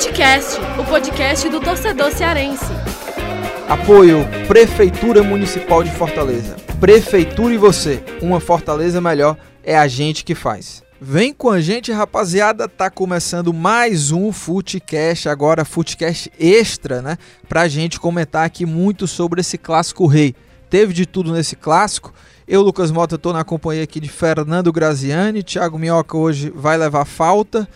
Futecast, o podcast do torcedor cearense. Apoio Prefeitura Municipal de Fortaleza. Prefeitura e você, uma Fortaleza melhor é a gente que faz. Vem com a gente, rapaziada, tá começando mais um Futecast, agora Futecast extra, né? Pra gente comentar aqui muito sobre esse clássico rei. Teve de tudo nesse clássico. Eu, Lucas Mota, tô na companhia aqui de Fernando Graziani. Thiago Minhoca hoje vai levar falta.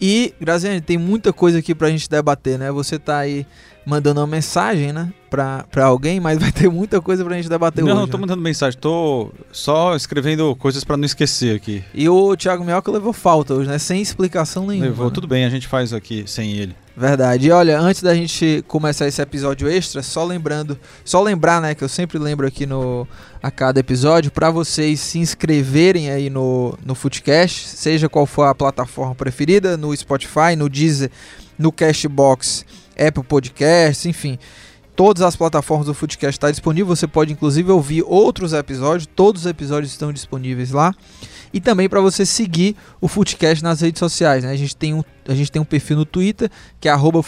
E, Graziani, tem muita coisa aqui pra gente debater, né? Você tá aí mandando uma mensagem, né? Pra, pra alguém, mas vai ter muita coisa pra gente debater não, hoje. Não, não tô né? mandando mensagem, tô só escrevendo coisas pra não esquecer aqui. E o Thiago Minhoca levou falta hoje, né? Sem explicação nenhuma. Levou, né? tudo bem, a gente faz aqui sem ele. Verdade. E olha, antes da gente começar esse episódio extra, só lembrando, só lembrar, né, que eu sempre lembro aqui no a cada episódio para vocês se inscreverem aí no no Footcast, seja qual for a plataforma preferida, no Spotify, no Deezer, no Cashbox, Apple Podcasts, enfim, todas as plataformas do Footcast está disponível. Você pode inclusive ouvir outros episódios, todos os episódios estão disponíveis lá. E também para você seguir o Footcast nas redes sociais. Né? A, gente tem um, a gente tem um perfil no Twitter, que é arroba.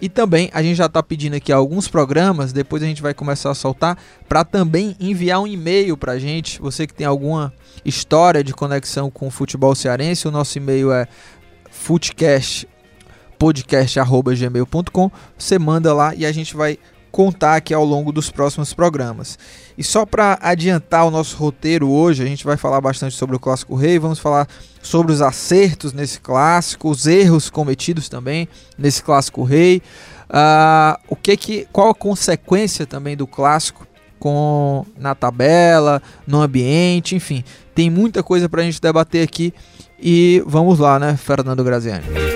E também a gente já está pedindo aqui alguns programas, depois a gente vai começar a soltar, para também enviar um e-mail para a gente. Você que tem alguma história de conexão com o futebol cearense, o nosso e-mail é footcastpodcast.gmail.com. Você manda lá e a gente vai contar aqui ao longo dos próximos programas. E só para adiantar o nosso roteiro hoje, a gente vai falar bastante sobre o Clássico Rei, vamos falar sobre os acertos nesse clássico, os erros cometidos também nesse Clássico Rei, uh, o que que, qual a consequência também do clássico com na tabela, no ambiente, enfim, tem muita coisa para a gente debater aqui e vamos lá, né, Fernando Graziani.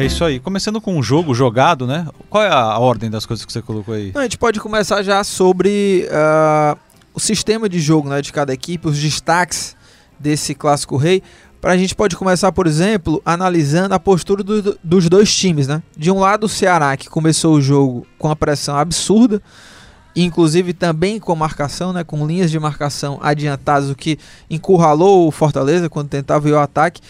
É isso aí. Começando com um jogo jogado, né? Qual é a ordem das coisas que você colocou aí? Não, a gente pode começar já sobre uh, o sistema de jogo né, de cada equipe, os destaques desse clássico rei. Para a gente pode começar, por exemplo, analisando a postura do, dos dois times, né? De um lado o Ceará, que começou o jogo com a pressão absurda, inclusive também com marcação, né? Com linhas de marcação adiantadas, o que encurralou o Fortaleza quando tentava ir ao ataque.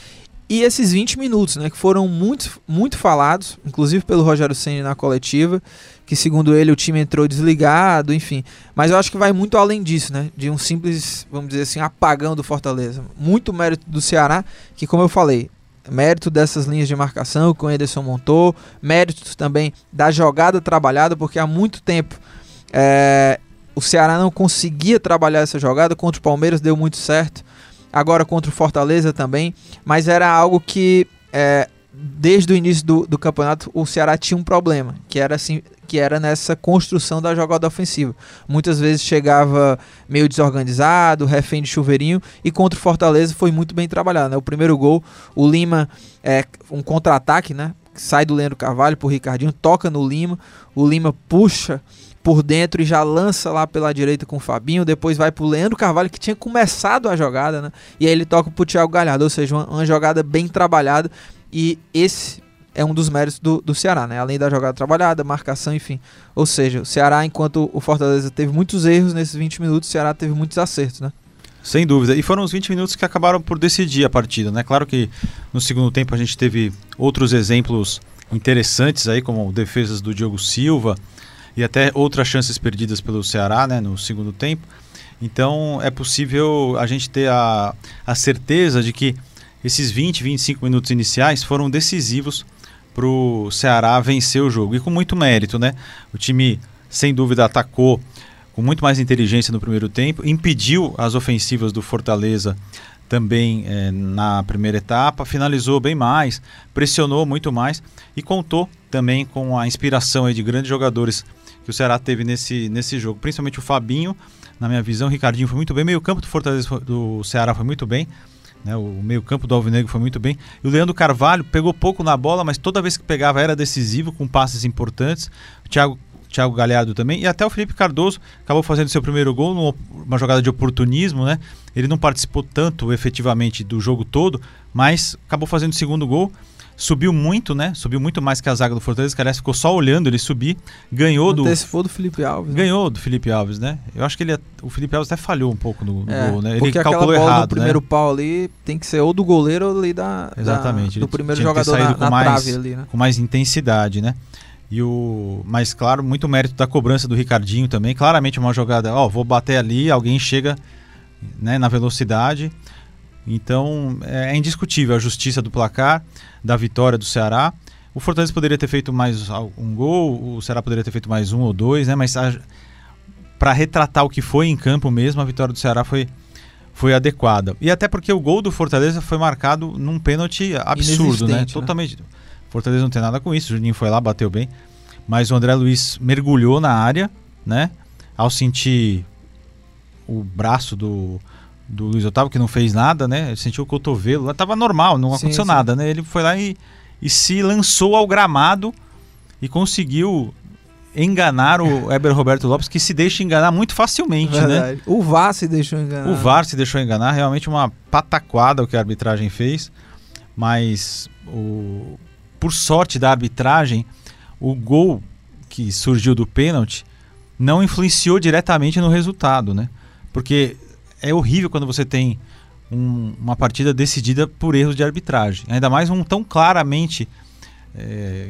E esses 20 minutos, né, que foram muito, muito falados, inclusive pelo Rogério Senna na coletiva, que segundo ele o time entrou desligado, enfim. Mas eu acho que vai muito além disso, né, de um simples, vamos dizer assim, apagão do Fortaleza. Muito mérito do Ceará, que como eu falei, mérito dessas linhas de marcação que o Ederson montou, mérito também da jogada trabalhada, porque há muito tempo é, o Ceará não conseguia trabalhar essa jogada, contra o Palmeiras deu muito certo agora contra o Fortaleza também, mas era algo que é, desde o início do, do, campeonato o Ceará tinha um problema, que era assim, que era nessa construção da jogada ofensiva. Muitas vezes chegava meio desorganizado, refém de chuveirinho, e contra o Fortaleza foi muito bem trabalhado. Né? O primeiro gol, o Lima, é um contra-ataque, né? sai do Leandro Carvalho pro Ricardinho, toca no Lima, o Lima puxa por dentro e já lança lá pela direita com o Fabinho, depois vai pro Leandro Carvalho que tinha começado a jogada, né? E aí ele toca pro Thiago Galhardo, ou seja, uma, uma jogada bem trabalhada e esse é um dos méritos do, do Ceará, né? Além da jogada trabalhada, marcação, enfim. Ou seja, o Ceará, enquanto o Fortaleza teve muitos erros nesses 20 minutos, o Ceará teve muitos acertos, né? Sem dúvida. E foram os 20 minutos que acabaram por decidir a partida, né? Claro que no segundo tempo a gente teve outros exemplos interessantes aí, como defesas do Diogo Silva, e até outras chances perdidas pelo Ceará né, no segundo tempo. Então é possível a gente ter a, a certeza de que esses 20, 25 minutos iniciais foram decisivos para o Ceará vencer o jogo. E com muito mérito, né? O time, sem dúvida, atacou com muito mais inteligência no primeiro tempo, impediu as ofensivas do Fortaleza também eh, na primeira etapa, finalizou bem mais, pressionou muito mais e contou também com a inspiração de grandes jogadores que o Ceará teve nesse, nesse jogo, principalmente o Fabinho, na minha visão, o Ricardinho foi muito bem, meio campo do Fortaleza do Ceará foi muito bem, né, o meio campo do Alvinegro foi muito bem, e o Leandro Carvalho pegou pouco na bola, mas toda vez que pegava era decisivo, com passes importantes, o Thiago Thiago Galhardo também, e até o Felipe Cardoso acabou fazendo seu primeiro gol numa jogada de oportunismo, né? Ele não participou tanto efetivamente do jogo todo, mas acabou fazendo o segundo gol. Subiu muito, né? Subiu muito mais que a zaga do Fortaleza, que aliás ficou só olhando ele subir. Ganhou do. Antecipou do Felipe Alves. né? Ganhou do Felipe Alves, né? Eu acho que ele, o Felipe Alves até falhou um pouco no, no É, gol, né? Ele calculou errado, do primeiro né? pau ali tem que ser ou do goleiro ou ali da, da- Exatamente, do ele primeiro jogador na, com na mais- trave ali, né? Com mais intensidade, né? E o, mas claro, muito mérito da cobrança do Ricardinho também. Claramente uma jogada, ó, vou bater ali, alguém chega, né, na velocidade. Então é, é indiscutível a justiça do placar, da vitória do Ceará. O Fortaleza poderia ter feito mais um gol, o Ceará poderia ter feito mais um ou dois, né? Mas para retratar o que foi em campo mesmo, a vitória do Ceará foi, foi adequada. E até porque o gol do Fortaleza foi marcado num pênalti absurdo, né? Né? Totalmente. Fortaleza não tem nada com isso, o Juninho foi lá, bateu bem. Mas o André Luiz mergulhou na área, né? Ao sentir o braço do, do Luiz Otávio, que não fez nada, né? Ele sentiu o cotovelo, lá tava normal, não Sim, aconteceu sim. nada, né? Ele foi lá e, e se lançou ao gramado e conseguiu enganar o Eber Roberto Lopes, que se deixa enganar muito facilmente, né? Verdade. O VAR se deixou enganar. O VAR se deixou enganar, realmente uma pataquada o que a arbitragem fez, mas o- por sorte da arbitragem, o gol que surgiu do pênalti não influenciou diretamente no resultado, né? Porque é horrível quando você tem um- uma partida decidida por erros de arbitragem, ainda mais um tão claramente é,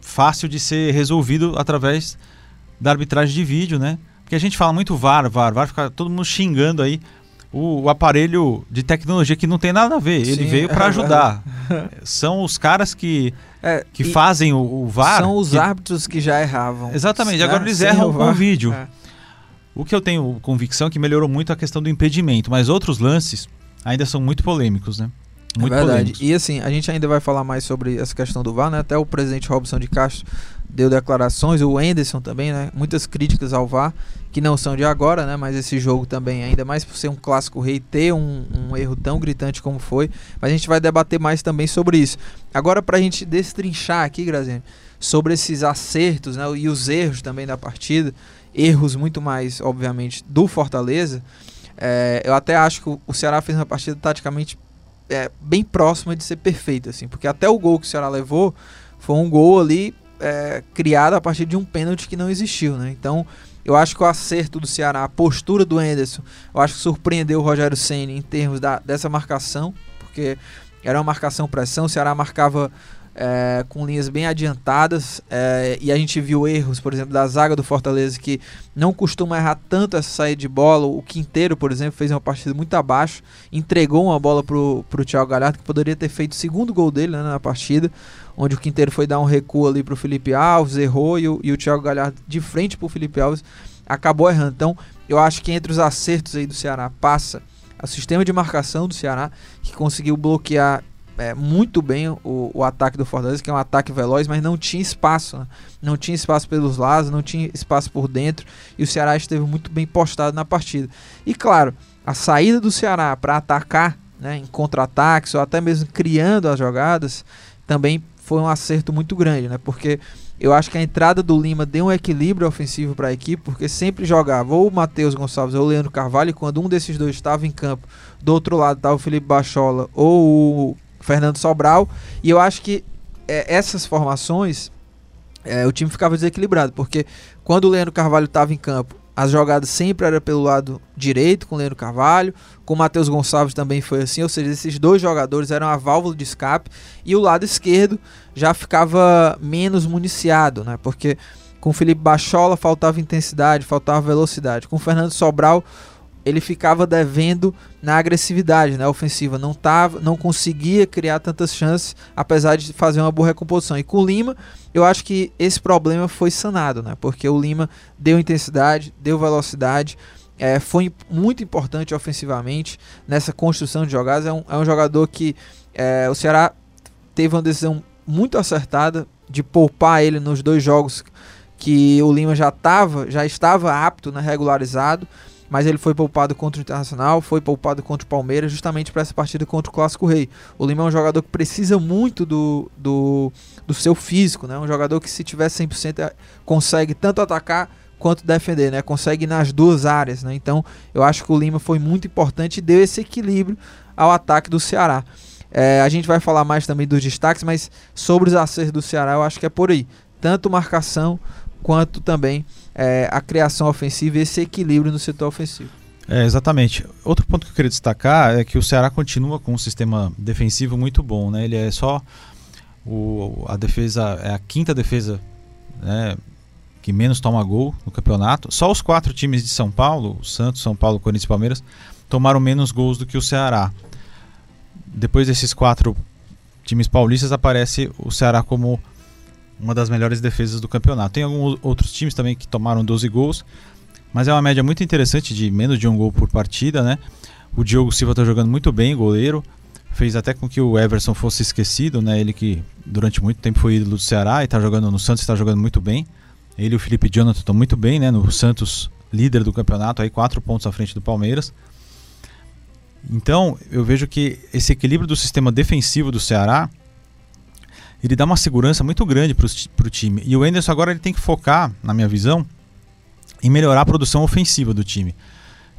fácil de ser resolvido através da arbitragem de vídeo, né? Porque a gente fala muito VAR, VAR, VAR, fica todo mundo xingando aí o, o aparelho de tecnologia que não tem nada a ver. Ele Sim, veio é para ajudar. São os caras que, É, que fazem o, o VAR. São os que- árbitros que já erravam. Exatamente, né? agora eles Sem erram o com o vídeo. É. O que eu tenho convicção é que melhorou muito a questão do impedimento, mas outros lances ainda são muito polêmicos, né? Muito é verdade. polêmicos. E assim, a gente ainda vai falar mais sobre essa questão do VAR, né? Até o presidente Robson de Castro deu declarações, o Enderson também, né? Muitas críticas ao VAR, que não são de agora, né? Mas esse jogo também, ainda mais por ser um clássico rei, ter um, um erro tão gritante como foi. Mas a gente vai debater mais também sobre isso. Agora, pra gente destrinchar aqui, Graziano, sobre esses acertos né? e os erros também da partida, erros muito mais, obviamente, do Fortaleza. é, eu até acho que o- Ceará fez uma partida taticamente é, bem próxima de ser perfeita, assim, porque até o gol que o Ceará levou foi um gol ali é, criado a partir de um pênalti que não existiu, né? Então, eu acho que o acerto do Ceará, a postura do Enderson, eu acho que surpreendeu o Rogério Ceni em termos da, dessa marcação, porque era uma marcação pressão, o Ceará marcava é, com linhas bem adiantadas é, e a gente viu erros, por exemplo, da zaga do Fortaleza que não costuma errar tanto essa saída de bola. O Quinteiro, por exemplo, fez uma partida muito abaixo, entregou uma bola pro, pro Thiago Galhardo que poderia ter feito o segundo gol dele né, na partida, onde o Quinteiro foi dar um recuo ali pro Felipe Alves, errou e o, e o Thiago Galhardo de frente pro Felipe Alves acabou errando. Então, eu acho que entre os acertos aí do Ceará passa o sistema de marcação do Ceará que conseguiu bloquear é, muito bem o, o ataque do Fortaleza, que é um ataque veloz, mas não tinha espaço. né? Não tinha espaço pelos lados, não tinha espaço por dentro. E o Ceará esteve muito bem postado na partida. E claro, a saída do Ceará para atacar né, em contra-ataques ou até mesmo criando as jogadas também foi um acerto muito grande, né? Porque eu acho que a entrada do Lima deu um equilíbrio ofensivo para a equipe, porque sempre jogava ou o Matheus Gonçalves ou o Leandro Carvalho, e quando um desses dois estava em campo, do outro lado estava o Felipe Bachola ou o Fernando Sobral, e eu acho que é, essas formações é, o time ficava desequilibrado, porque quando o Leandro Carvalho estava em campo, as jogadas sempre eram pelo lado direito com o Leandro Carvalho, com o Matheus Gonçalves também foi assim, ou seja, esses dois jogadores eram a válvula de escape e o lado esquerdo já ficava menos municiado, né? Porque com o Felipe Bachola faltava intensidade, faltava velocidade. Com o Fernando Sobral ele ficava devendo na agressividade, né, ofensiva, não tava, não conseguia criar tantas chances, apesar de fazer uma boa recomposição. E com o Lima, eu acho que esse problema foi sanado, né, porque o Lima deu intensidade, deu velocidade, é, foi muito importante ofensivamente nessa construção de jogadas. É um, é um jogador que é, o Ceará teve uma decisão muito acertada de poupar ele nos dois jogos que o Lima já estava, já estava apto, né, regularizado mas ele foi poupado contra o Internacional, foi poupado contra o Palmeiras, justamente para essa partida contra o Clássico Rei. O Lima é um jogador que precisa muito do, do, do seu físico, né? Um jogador que se tiver 100% é, consegue tanto atacar quanto defender, né? Consegue nas duas áreas, né? Então, eu acho que o Lima foi muito importante e deu esse equilíbrio ao ataque do Ceará. É, a gente vai falar mais também dos destaques, mas sobre os acertos do Ceará, eu acho que é por aí. Tanto marcação quanto também é, a criação ofensiva e esse equilíbrio no setor ofensivo. É, exatamente. Outro ponto que eu queria destacar é que o Ceará continua com um sistema defensivo muito bom, né? Ele é só o, a defesa, é a quinta defesa né, que menos toma gol no campeonato. Só os quatro times de São Paulo, Santos, São Paulo, Corinthians e Palmeiras, tomaram menos gols do que o Ceará. Depois desses quatro times paulistas, aparece o Ceará como uma das melhores defesas do campeonato. Tem alguns outros times também que tomaram 12 gols, mas é uma média muito interessante de menos de um gol por partida, né? O Diogo Silva está jogando muito bem, goleiro. Fez até com que o Everson fosse esquecido, né? Ele que durante muito tempo foi ídolo do Ceará e está jogando no Santos, está jogando muito bem. Ele e o Felipe Jonathan estão muito bem, né? No Santos, líder do campeonato, aí quatro pontos à frente do Palmeiras. Então, eu vejo que esse equilíbrio do sistema defensivo do Ceará, ele dá uma segurança muito grande para o time. E o Enderson agora ele tem que focar, na minha visão, em melhorar a produção ofensiva do time.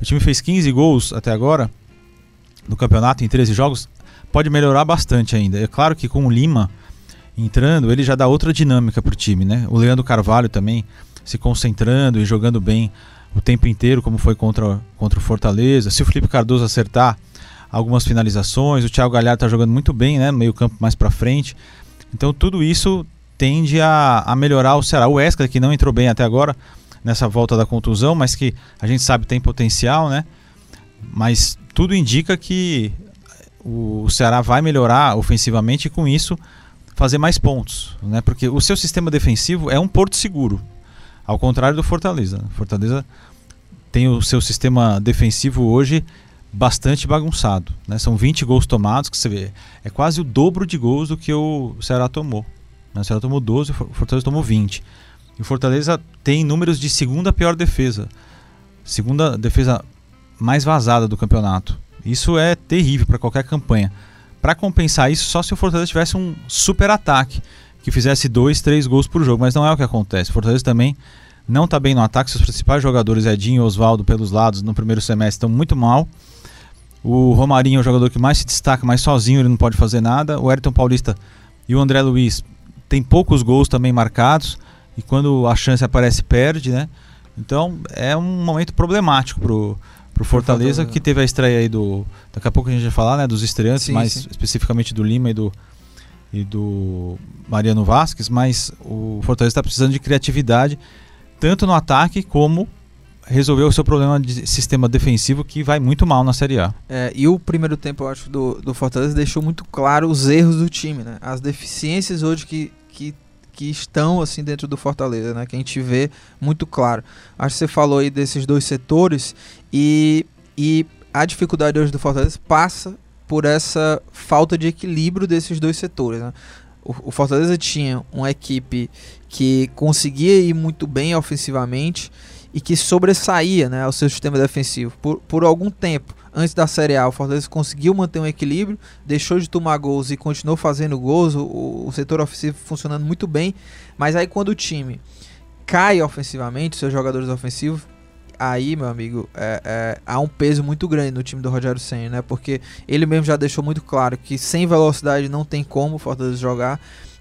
O time fez 15 gols até agora no campeonato em 13 jogos, pode melhorar bastante ainda. É claro que com o Lima entrando, ele já dá outra dinâmica para o time, né? O Leandro Carvalho também se concentrando e jogando bem o tempo inteiro, como foi contra, contra o Fortaleza. Se o Felipe Cardoso acertar algumas finalizações, o Thiago Galhardo está jogando muito bem, né? Meio campo mais para frente. Então tudo isso tende a, a melhorar o Ceará. O Wesley, que não entrou bem até agora, nessa volta da contusão, mas que a gente sabe tem potencial, né? Mas tudo indica que o Ceará vai melhorar ofensivamente e com isso fazer mais pontos, né? Porque o seu sistema defensivo é um porto seguro, ao contrário do Fortaleza. Fortaleza tem o seu sistema defensivo hoje bastante bagunçado, né? São 20 gols tomados, que você vê, é quase o dobro de gols do que o Ceará tomou. Né? O Ceará tomou 12, o Fortaleza tomou 20. E o Fortaleza tem números de segunda pior defesa. Segunda defesa mais vazada do campeonato. Isso é terrível para qualquer campanha. Para compensar isso, só se o Fortaleza tivesse um super ataque que fizesse dois, três gols por jogo, mas não é o que acontece. O Fortaleza também não está bem no ataque. Seus principais jogadores, Edinho e Oswaldo, pelos lados, no primeiro semestre estão muito mal. O Romarinho é o jogador que mais se destaca, mas sozinho ele não pode fazer nada. O Ayrton Paulista e o André Luiz têm poucos gols também marcados e quando a chance aparece perde, né? Então é um momento problemático pro pro Fortaleza, que teve a estreia aí do daqui a pouco a gente vai falar, né, dos estreantes, sim, mais sim. especificamente do Lima e do e do Mariano Vasquez, mas o Fortaleza está precisando de criatividade tanto no ataque como resolver o seu problema de sistema defensivo que vai muito mal na Série A. É, e o primeiro tempo, eu acho, do, do Fortaleza deixou muito claro os erros do time, né? As deficiências hoje que, que que estão assim dentro do Fortaleza, né? Que a gente vê muito claro. Acho que você falou aí desses dois setores e, e a dificuldade hoje do Fortaleza passa por essa falta de equilíbrio desses dois setores. Né? O Fortaleza tinha uma equipe que conseguia ir muito bem ofensivamente e que sobressaía né, ao seu sistema defensivo por, por algum tempo antes da Série A, o Fortaleza conseguiu manter um equilíbrio, deixou de tomar gols e continuou fazendo gols, o, o setor ofensivo funcionando muito bem, mas aí quando o time cai ofensivamente, seus jogadores ofensivos, aí, meu amigo, é, é, há um peso muito grande no time do Rogério Senna, né? Porque ele mesmo já deixou muito claro que sem velocidade não tem como o Fortaleza jogar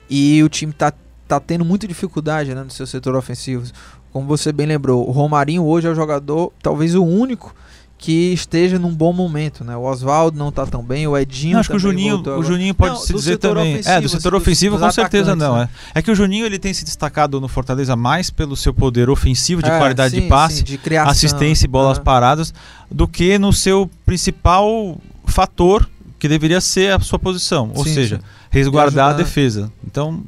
e o time tá, tá tendo muita dificuldade né, no seu setor ofensivo. Como você bem lembrou, o Romarinho hoje é o jogador, talvez o único que esteja num bom momento, né? O Oswaldo não está tão bem, o Edinho não, acho que o Juninho, o Juninho pode não, se dizer também. É, do setor ofensivo com certeza não, né? é. É que o Juninho ele tem se destacado no Fortaleza mais pelo seu poder ofensivo de é, qualidade sim, de passe, sim, de criação, assistência e bolas paradas do que no seu principal fator que deveria ser a sua posição, ou sim, seja, resguardar a defesa. Então,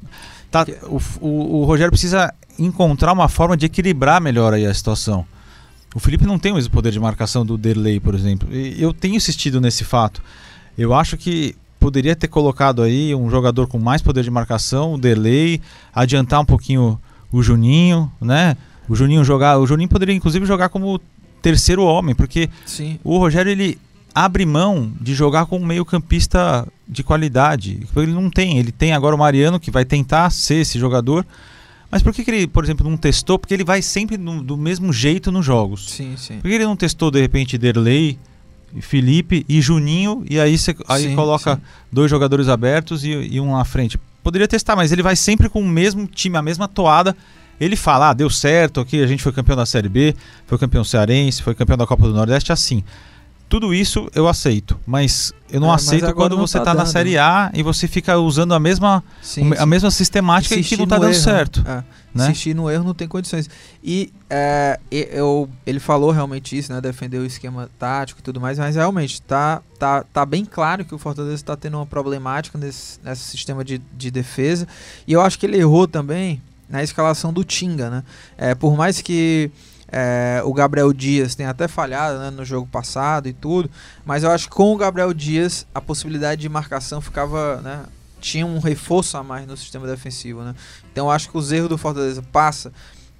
tá, o, o, o Rogério precisa encontrar uma forma de equilibrar melhor aí a situação. O Felipe não tem o mesmo poder de marcação do Derley, por exemplo. E eu tenho insistido nesse fato. Eu acho que poderia ter colocado aí um jogador com mais poder de marcação, o Derley, adiantar um pouquinho o Juninho, né? O Juninho jogar, o Juninho poderia inclusive jogar como terceiro homem, porque Sim. o Rogério ele abre mão de jogar com um meio-campista de qualidade. Ele não tem, ele tem agora o Mariano que vai tentar ser esse jogador, mas por que, que ele, por exemplo, não testou? Porque ele vai sempre no, do mesmo jeito nos jogos. Sim, sim. Por que ele não testou, de repente, Derley Felipe e Juninho, e aí você aí Sim, coloca sim. dois jogadores abertos e, e um na frente. Poderia testar, mas ele vai sempre com o mesmo time, a mesma toada. Ele fala, ah, deu certo aqui, a gente foi campeão da Série B, foi campeão cearense, foi campeão da Copa do Nordeste, assim. Tudo isso eu aceito, mas eu não É, aceito quando você tá tá na. Série A e você fica usando a mesma, Sim, a sim. mesma sistemática e que não tá no dando erro, certo. É. né? Insistir no erro não tem condições. E é, eu, ele falou realmente isso, né? Defendeu o esquema tático e tudo mais, mas realmente tá, tá, tá bem claro que o Fortaleza está tendo uma problemática nesse, nesse sistema de, de defesa. E eu acho que ele errou também na escalação do Tinga, né? É, por mais que é, o Gabriel Dias tenha até falhado né, no jogo passado e tudo, mas eu acho que com o Gabriel Dias a possibilidade de marcação ficava, né? Tinha um reforço a mais no sistema defensivo, né? Então eu acho que os erros do Fortaleza passa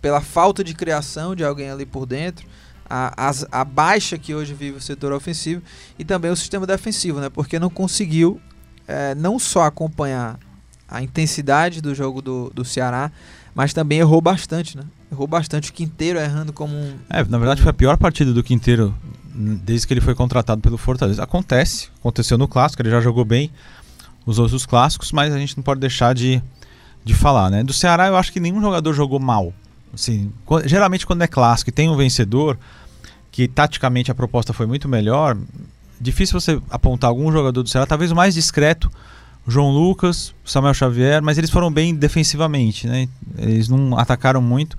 pela falta de criação de alguém ali por dentro, a, as- a baixa que hoje vive o setor ofensivo e também o sistema defensivo, né? Porque não conseguiu eh, não só acompanhar a intensidade do jogo do, do Ceará, mas também errou bastante, né? Errou bastante o Quinteiro errando como um. É, na verdade foi a pior partida do Quinteiro desde que ele foi contratado pelo Fortaleza. Acontece, aconteceu no clássico, ele já jogou bem os outros clássicos, mas a gente não pode deixar de, de falar, né? Do Ceará eu acho que nenhum jogador jogou mal. Assim, geralmente quando é clássico e tem um vencedor, que taticamente a proposta foi muito melhor, difícil você apontar algum jogador do Ceará, talvez o mais discreto, João Lucas, Samuel Xavier, mas eles foram bem defensivamente, né? Eles não atacaram muito.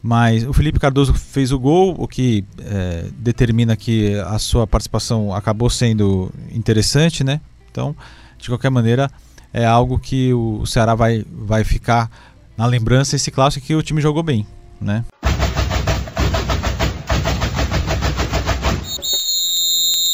Mas o Felipe Cardoso fez o gol, o que eh, determina que a sua participação acabou sendo interessante, né? Então, de qualquer maneira, é algo que o Ceará vai, vai ficar na lembrança esse clássico que o time jogou bem, né?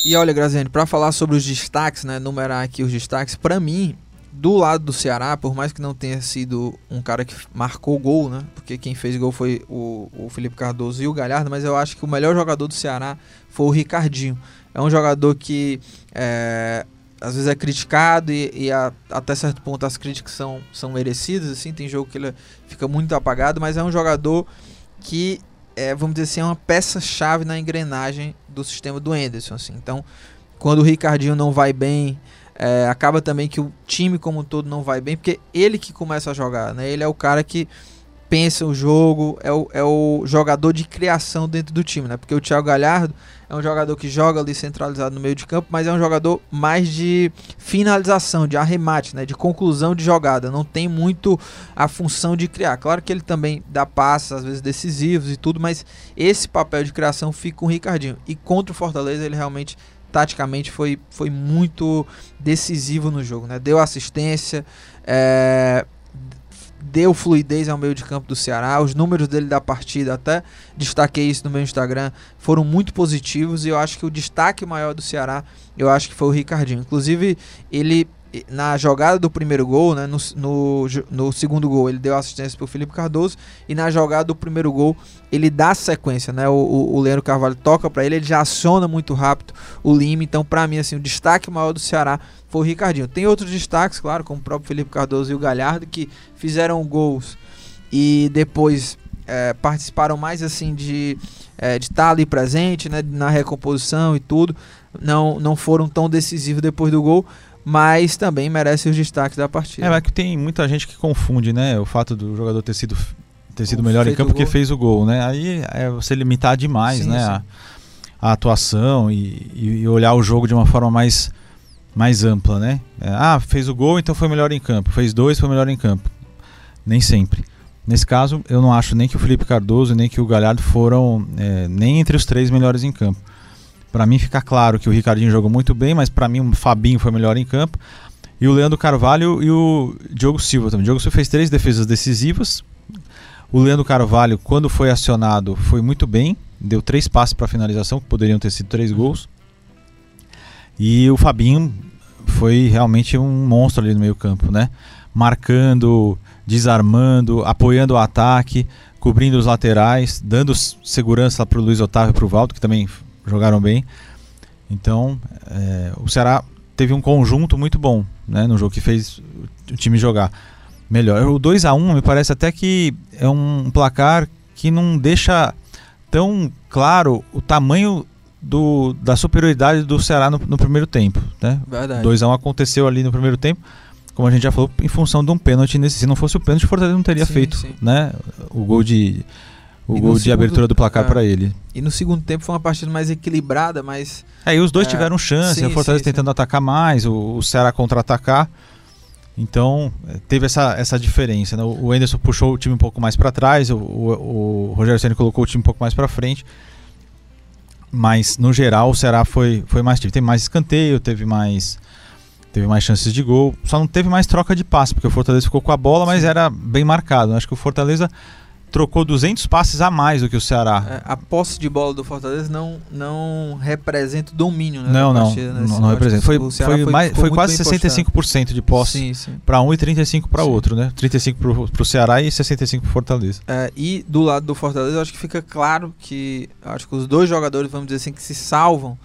E olha, Graziani, para falar sobre os destaques, né? Numerar aqui os destaques, para mim, do lado do Ceará, por mais que não tenha sido um cara que marcou gol, né? Porque quem fez gol foi o, o Felipe Cardoso e o Galhardo, mas eu acho que o melhor jogador do Ceará foi o Ricardinho. É um jogador que é, às vezes é criticado e, e a- até certo ponto as críticas são, são merecidas, assim, tem jogo que ele fica muito apagado, mas é um jogador que, é, vamos dizer assim, é uma peça-chave na engrenagem do sistema do Enderson, assim. Então, quando o Ricardinho não vai bem, é, acaba também que o time como um todo não vai bem, porque ele que começa a jogar, né? Ele é o cara que pensa o jogo, é o, é o jogador de criação dentro do time, né? Porque o Thiago Galhardo é um jogador que joga ali centralizado no meio de campo, mas é um jogador mais de finalização, de arremate, né? De conclusão de jogada. Não tem muito a função de criar. Claro que ele também dá passes, às vezes decisivos e tudo, mas esse papel de criação fica com o Ricardinho. E contra o Fortaleza ele realmente taticamente foi, foi muito decisivo no jogo, né? Deu assistência, é, deu fluidez ao meio de campo do Ceará. Os números dele da partida, até destaquei isso no meu Instagram, foram muito positivos e eu acho que o destaque maior do Ceará, eu acho que foi o Ricardinho. Inclusive, ele na jogada do primeiro gol, né, no, no, no segundo gol, ele deu assistência para o Felipe Cardoso e na jogada do primeiro gol, ele dá sequência, né? O, o, Leandro Carvalho toca para ele, ele já aciona muito rápido o Lima. Então, para mim, assim, o destaque maior do Ceará foi o Ricardinho. Tem outros destaques, claro, como o próprio Felipe Cardoso e o Galhardo, que fizeram gols e depois é, participaram mais assim de é, de estar ali presente, né, na recomposição e tudo. Não, não foram tão decisivos depois do gol, mas também merecem os destaques da partida. É, mas que tem muita gente que confunde, né? O fato do jogador ter sido, ter sido O melhor em campo porque fez o gol, né? Aí é você limitar demais, Sim, né? sim. A, a atuação e, e olhar o jogo de uma forma mais, mais ampla, né? É, ah, fez o gol, então foi melhor em campo. Fez dois, foi melhor em campo. Nem sempre. Nesse caso, eu não acho nem que o Felipe Cardoso nem que o Galhardo foram é, nem entre os três melhores em campo. Para mim fica claro que o Ricardinho jogou muito bem, mas para mim o Fabinho foi melhor em campo. E o Leandro Carvalho e o Diogo Silva também. O Diogo Silva fez três defesas decisivas. O Leandro Carvalho, quando foi acionado, foi muito bem. Deu três passes para finalização, que poderiam ter sido três gols. E o Fabinho foi realmente um monstro ali no meio campo, né? Marcando, desarmando, apoiando o ataque, cobrindo os laterais, dando segurança para o Luiz Otávio e para o Valdo, que também jogaram bem. Então, é, o Ceará teve um conjunto muito bom né, no jogo que fez o time jogar melhor. O 2 a 1 me parece até que é um placar que não deixa tão claro o tamanho do, da superioridade do Ceará no, no primeiro tempo. Né? Verdade. 2x1 aconteceu ali no primeiro tempo, como a gente já falou, em função de um pênalti. Se não fosse o pênalti, o Fortaleza não teria Sim, feito sim. né? o gol de. O E gol de segundo- abertura do placar é. para ele. E no segundo tempo foi uma partida mais equilibrada, mas É, e os dois É, tiveram chance, sim, né? o Fortaleza sim, tentando atacar mais, o, o Ceará contra-atacar. Então, eh, teve essa, essa diferença. Né? O Enderson puxou o time um pouco mais para trás, o, o, o Rogério Ceni colocou o time um pouco mais para frente. Mas, no geral, o Ceará foi, foi mais time. Teve mais escanteio, teve mais, teve mais chances de gol. Só não teve mais troca de passe, porque o Fortaleza ficou com a bola, mas era bem marcado. Acho que o Fortaleza trocou 200 passes a mais do que o Ceará. é, a posse de bola do Fortaleza não, não representa o domínio, né? Não, não, partida, né? não, Assim, não representa. Foi, o foi, mais, foi quase bem postado. 65% de posse para um e 35 para Sim. outro, né? 35 pro, pro Ceará e 65 pro Fortaleza. É, e do lado do Fortaleza, eu acho que fica claro que acho que os dois jogadores, vamos dizer assim, que se salvam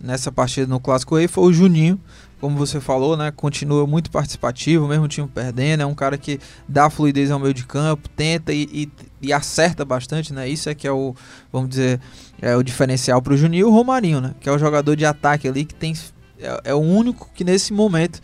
nessa partida no Clássico Rei foi o Juninho, como você falou, né? Continua muito participativo, mesmo o time perdendo, é um cara que dá fluidez ao meio de campo, tenta e, e- e acerta bastante, né? Isso é que é o, vamos dizer, é o diferencial pro Juninho e o Romarinho, né? Que é o jogador de ataque ali que tem é, é o único que nesse momento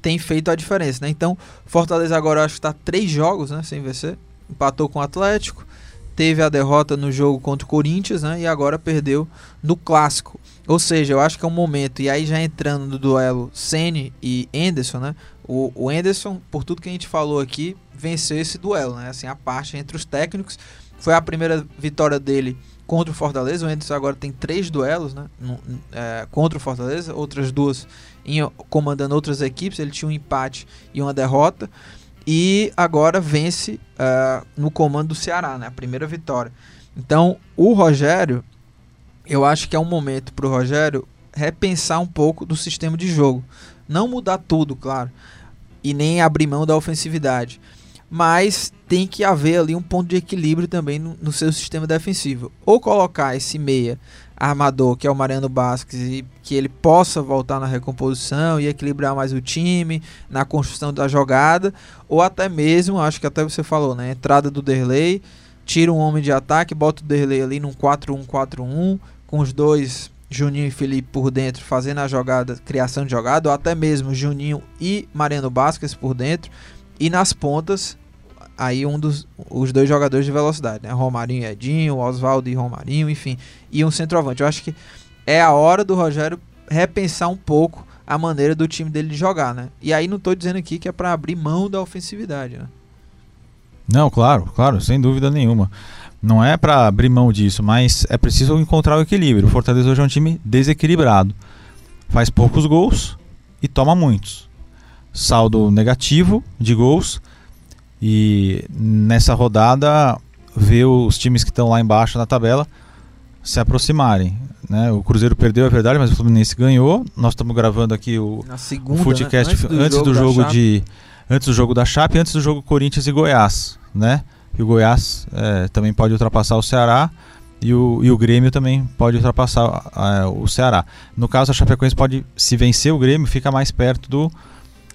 tem feito a diferença, né? Então, Fortaleza agora acho que tá três jogos, né, sem vencer. Empatou com o Atlético, teve a derrota no jogo contra o Corinthians, né? E agora perdeu no clássico. Ou seja, eu acho que é um momento, e aí já entrando no duelo Ceni e Enderson, né? O, o Enderson, por tudo que a gente falou aqui, venceu esse duelo, né? Assim, a parte entre os técnicos. Foi a primeira vitória dele contra o Fortaleza. O Enderson agora tem três duelos, né? É, contra o Fortaleza, outras duas em, comandando outras equipes. Ele tinha um empate e uma derrota. E agora vence ah, no comando do Ceará, né? A primeira vitória. Então, o Rogério, eu acho que é um momento para o Rogério repensar um pouco do sistema de jogo. Não mudar tudo, claro. E nem abrir mão da ofensividade. Mas tem que haver ali um ponto de equilíbrio também no, no seu sistema defensivo. Ou colocar esse meia armador, que é o Mariano Basques, e que ele possa voltar na recomposição e equilibrar mais o time, na construção da jogada, ou até mesmo, acho que até você falou, né? Entrada do Derlei, tira um homem de ataque, bota o Derlei ali num 4-1-4-1, com os dois, Juninho e Felipe por dentro, fazendo a jogada, criação de jogada, ou até mesmo Juninho e Mariano Basques por dentro, e nas pontas, aí um dos os dois jogadores de velocidade, né? Romarinho e Edinho, Oswaldo e Romarinho, enfim, e um centroavante. Eu acho que é a hora do Rogério repensar um pouco a maneira do time dele de jogar, né? E aí não tô dizendo aqui que é para abrir mão da ofensividade, né? Não, claro, claro, sem dúvida nenhuma. Não é para abrir mão disso, mas é preciso encontrar o equilíbrio. O Fortaleza hoje é um time desequilibrado. Faz poucos gols e toma muitos. Saldo negativo de gols. E nessa rodada vê os times que estão lá embaixo na tabela se aproximarem. Né? O Cruzeiro perdeu, é verdade, mas o Fluminense ganhou. Nós estamos gravando aqui o, Na o segunda, Footcast né? antes do jogo, da Chape. de antes do jogo da Chape, antes do jogo Corinthians e Goiás, né? E o Goiás é, também pode ultrapassar o Ceará e o, e o Grêmio também pode ultrapassar é, o Ceará. No caso, a Chapecoense pode, se vencer o Grêmio, fica mais perto do,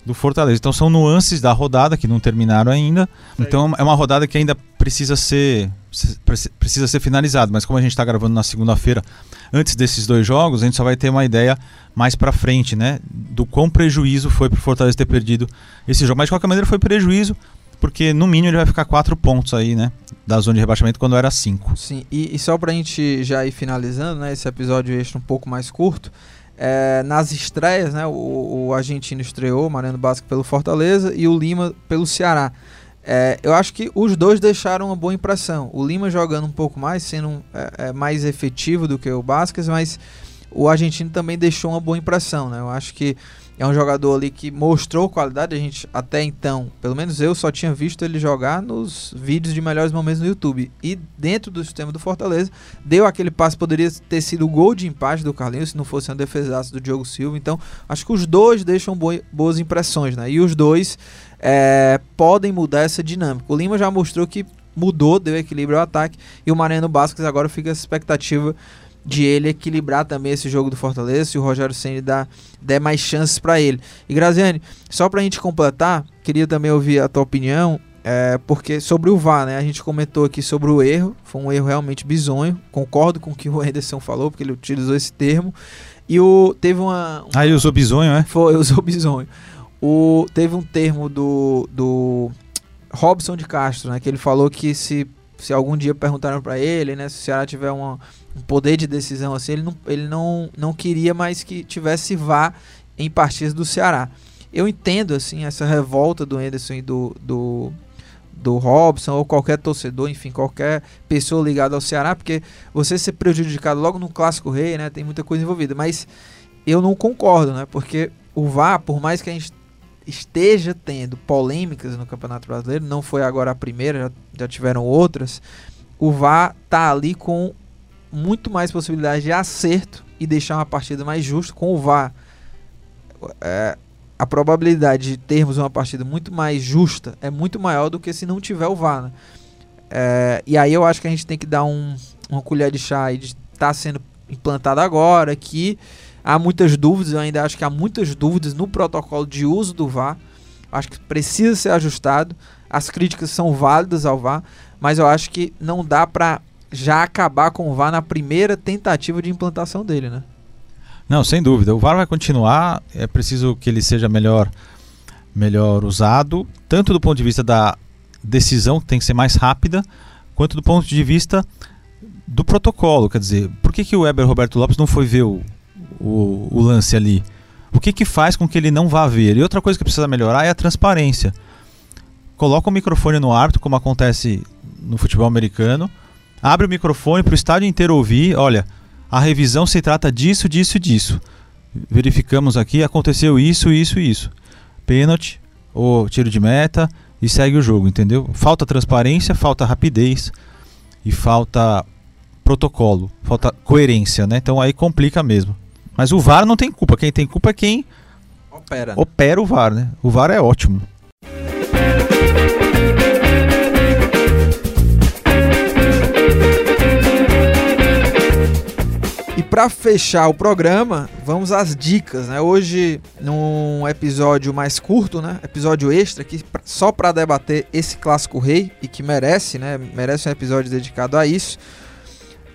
do Fortaleza. Então são nuances da rodada que não terminaram ainda. Então é uma rodada que ainda precisa ser se- preci- precisa ser finalizada. Mas como a gente está gravando na segunda-feira, antes desses dois jogos, a gente só vai ter uma ideia mais pra frente, né? Do quão prejuízo foi pro Fortaleza ter perdido esse jogo. Mas de qualquer maneira foi prejuízo, porque no mínimo ele vai ficar quatro pontos aí, né? Da zona de rebaixamento quando era cinco. Sim, e, e só pra gente já ir finalizando, né? Esse episódio extra um pouco mais curto. é, nas estreias, né? O, o argentino estreou, Mariano Basco pelo Fortaleza e o Lima pelo Ceará. É, eu acho que os dois deixaram uma boa impressão. O Lima jogando um pouco mais, sendo é, mais efetivo do que o Basques, mas o argentino também deixou uma boa impressão, né? Eu acho que é um jogador ali que mostrou qualidade. A gente até então, pelo menos eu só tinha visto ele jogar nos vídeos de melhores momentos no YouTube. E dentro do sistema do Fortaleza, deu aquele passe, poderia ter sido o gol de empate do Carlinhos, se não fosse uma defesaça do Diogo Silva. Então, acho que os dois deixam boas impressões, né? E os dois é, podem mudar essa dinâmica. O Lima já mostrou que mudou, deu equilíbrio ao ataque. E o Mariano Basques agora fica essa expectativa de ele equilibrar também esse jogo do Fortaleza, se o Rogério Ceni dá der mais chances para ele. E Graziani, só pra gente completar, queria também ouvir a tua opinião. é, porque sobre o VAR, né? A gente comentou aqui sobre o erro, foi um erro realmente bizonho. Concordo com o que o Henderson falou, porque ele utilizou esse termo. E o teve uma. Ah, ele usou bizonho, é? Foi, usou bizonho. O, teve um termo do, do Robson de Castro, né? Que ele falou que se, se algum dia perguntaram para ele, né? Se o Ceará tiver uma, um poder de decisão assim, ele não, ele não, não queria mais que tivesse VAR em partidas do Ceará. Eu entendo, assim, essa revolta do Henderson e do, do do Robson ou qualquer torcedor, enfim, qualquer pessoa ligada ao Ceará, porque você ser prejudicado logo no Clássico Rei, né, tem muita coisa envolvida, mas eu não concordo, né, porque o VAR, por mais que a gente esteja tendo polêmicas no Campeonato Brasileiro, não foi agora a primeira, já, já tiveram outras, o VAR tá ali com muito mais possibilidade de acerto e deixar uma partida mais justa com o VAR. É, a probabilidade de termos uma partida muito mais justa é muito maior do que se não tiver o VAR. Né? É, e aí eu acho que a gente tem que dar um, uma colher de chá e de está sendo implantado agora, que há muitas dúvidas, eu ainda acho que há muitas dúvidas no protocolo de uso do VAR. Acho que precisa ser ajustado. As críticas são válidas ao VAR, mas eu acho que não dá para já acabar com o VAR na primeira tentativa de implantação dele, né? Não, sem dúvida. O VAR vai continuar, é preciso que ele seja melhor, melhor usado, tanto do ponto de vista da decisão, que tem que ser mais rápida, quanto do ponto de vista do protocolo. Quer dizer, por que, que o Weber Roberto Lopes não foi ver o, o, o lance ali? O que, que faz com que ele não vá ver? E outra coisa que precisa melhorar é a transparência. Coloca o microfone no árbitro, como acontece no futebol americano, abre o microfone para o estádio inteiro ouvir, olha, a revisão se trata disso, disso e disso. Verificamos aqui, aconteceu isso, isso e isso. Pênalti ou tiro de meta e segue o jogo, entendeu? Falta transparência, falta rapidez e falta protocolo, falta coerência, né? Então aí complica mesmo. Mas o VAR não tem culpa, quem tem culpa é quem opera, opera o VAR, né? O VAR é ótimo. E para fechar o programa, vamos às dicas, né? Hoje, num episódio mais curto, né? Episódio extra aqui só para debater esse clássico rei e que merece, né? Merece um episódio dedicado a isso.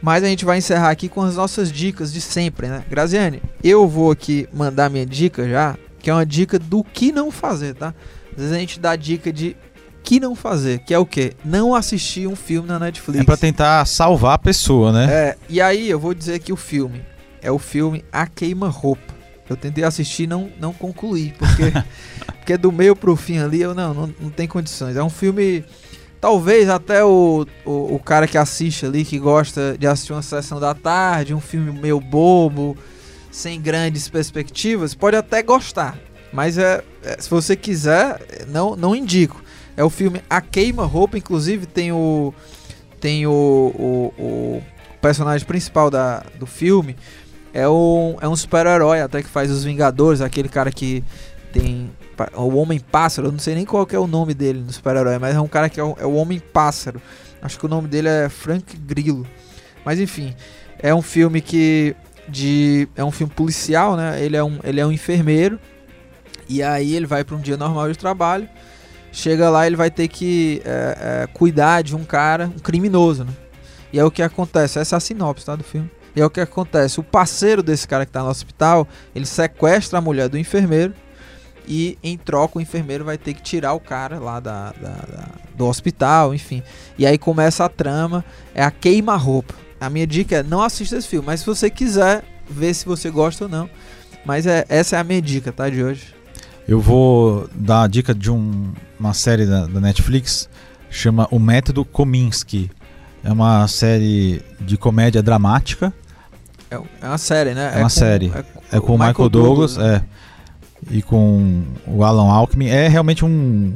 Mas a gente vai encerrar aqui com as nossas dicas de sempre, né? Graziane, eu vou aqui mandar minha dica já, que é uma dica do que não fazer, tá? Às vezes a gente dá dica de que não fazer, que é o quê? Não assistir um filme na Netflix. É pra tentar salvar a pessoa, né? É, e aí eu vou dizer que o filme é o filme A Queima-Roupa. Eu tentei assistir e não, não concluí, porque, porque do meio pro fim ali eu não, não, não tem condições. É um filme. Talvez até o, o, o, cara que assiste ali, que gosta de assistir uma sessão da tarde, um filme meio bobo, sem grandes perspectivas, pode até gostar. Mas é, é se você quiser, não, não indico. É o filme A Queima-Roupa, inclusive tem o tem o, o, o personagem principal da, do filme é um, é um super-herói até que faz os Vingadores, aquele cara que tem o Homem-Pássaro, eu não sei nem qual é o nome dele no super-herói, mas é um cara que é o, é o Homem-Pássaro. Acho que o nome dele é Frank Grillo. Mas enfim, é um filme que de é um filme policial, né? Ele é um ele é um enfermeiro e aí ele vai para um dia normal de trabalho chega lá ele vai ter que é, é, cuidar de um cara, um criminoso, né? E aí o que acontece? Essa é a sinopse tá, do filme. E aí o que acontece? O parceiro desse cara que está no hospital, ele sequestra a mulher do enfermeiro e em troca o enfermeiro vai ter que tirar o cara lá da, da, da do hospital, enfim. E aí começa a trama, é a queima-roupa. A minha dica é não assista esse filme, mas se você quiser ver se você gosta ou não. Mas é, essa é a minha dica, tá, de hoje. Eu vou dar a dica de um, uma série da, da, Netflix, chama O Método Kominsky. É uma série de comédia dramática. É, é uma série, né? É, é uma com, série. É, é com o Michael, Michael Douglas, Douglas né? é. E com o Alan Alckmin. É realmente um,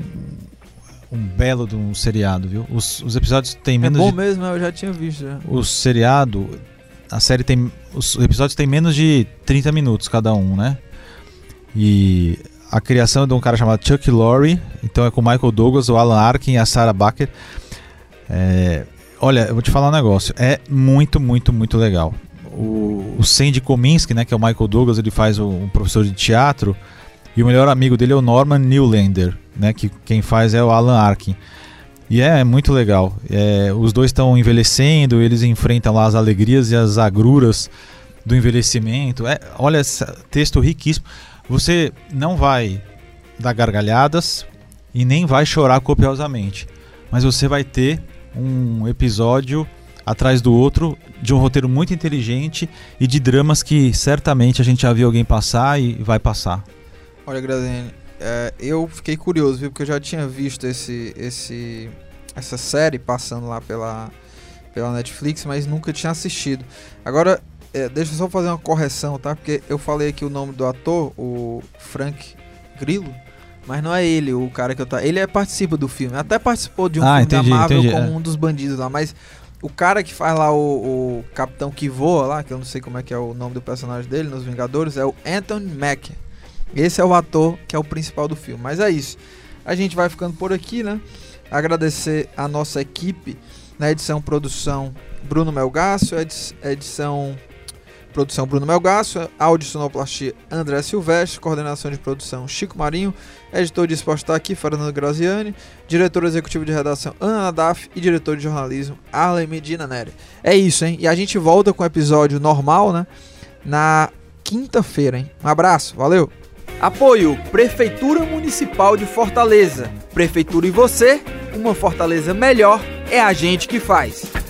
um belo de um seriado, viu? Os, os episódios têm menos. É bom de, mesmo, eu já tinha visto. Já. O seriado, a série tem. Os episódios têm menos de 30 minutos cada um, né? E a criação de um cara chamado Chuck Lorre, então é com Michael Douglas, o Alan Arkin e a Sarah Baker. É, olha, eu vou te falar um negócio, é muito, muito, muito legal. O, o Sandy Kominsky, né, que é o Michael Douglas, ele faz o, um professor de teatro, E o melhor amigo dele é o Norman Newlander, né? Que quem faz é o Alan Arkin. E é muito legal. É, os dois estão envelhecendo, eles enfrentam lá as alegrias e as agruras do envelhecimento. É, olha, texto riquíssimo. Você não vai dar gargalhadas e nem vai chorar copiosamente, mas você vai ter um episódio atrás do outro de um roteiro muito inteligente e de dramas que certamente a gente já viu alguém passar e vai passar. Olha, Graziani, é, eu fiquei curioso, viu? Porque eu já tinha visto esse, esse, essa série passando lá pela, pela Netflix, mas nunca tinha assistido. Agora, é, deixa eu só fazer uma correção, tá? Porque eu falei aqui o nome do ator, o Frank Grillo, mas não é ele o cara que eu tá. Ele é, participa do filme, até participou de um Ah, filme entendi, da Marvel entendi, como é. um dos bandidos lá, mas o cara que faz lá o, o Capitão que voa lá, que eu não sei como é que é o nome do personagem dele nos Vingadores, é o Anthony Mackie. Esse é o ator que é o principal do filme. Mas é isso. A gente vai ficando por aqui, né? Agradecer a nossa equipe na edição produção Bruno Melgaço, edi- edição produção Bruno Melgaço, áudio sonoplastia André Silvestre, coordenação de produção Chico Marinho, editor de esporte tá aqui Fernando Graziani, diretor executivo de redação Ana Nadaf e diretor de jornalismo Arlen Medina Neri. É isso, hein? E a gente volta com o episódio normal, né? Na quinta-feira, hein? Um abraço, valeu! Apoio Prefeitura Municipal de Fortaleza. Prefeitura e você, uma Fortaleza melhor é a gente que faz.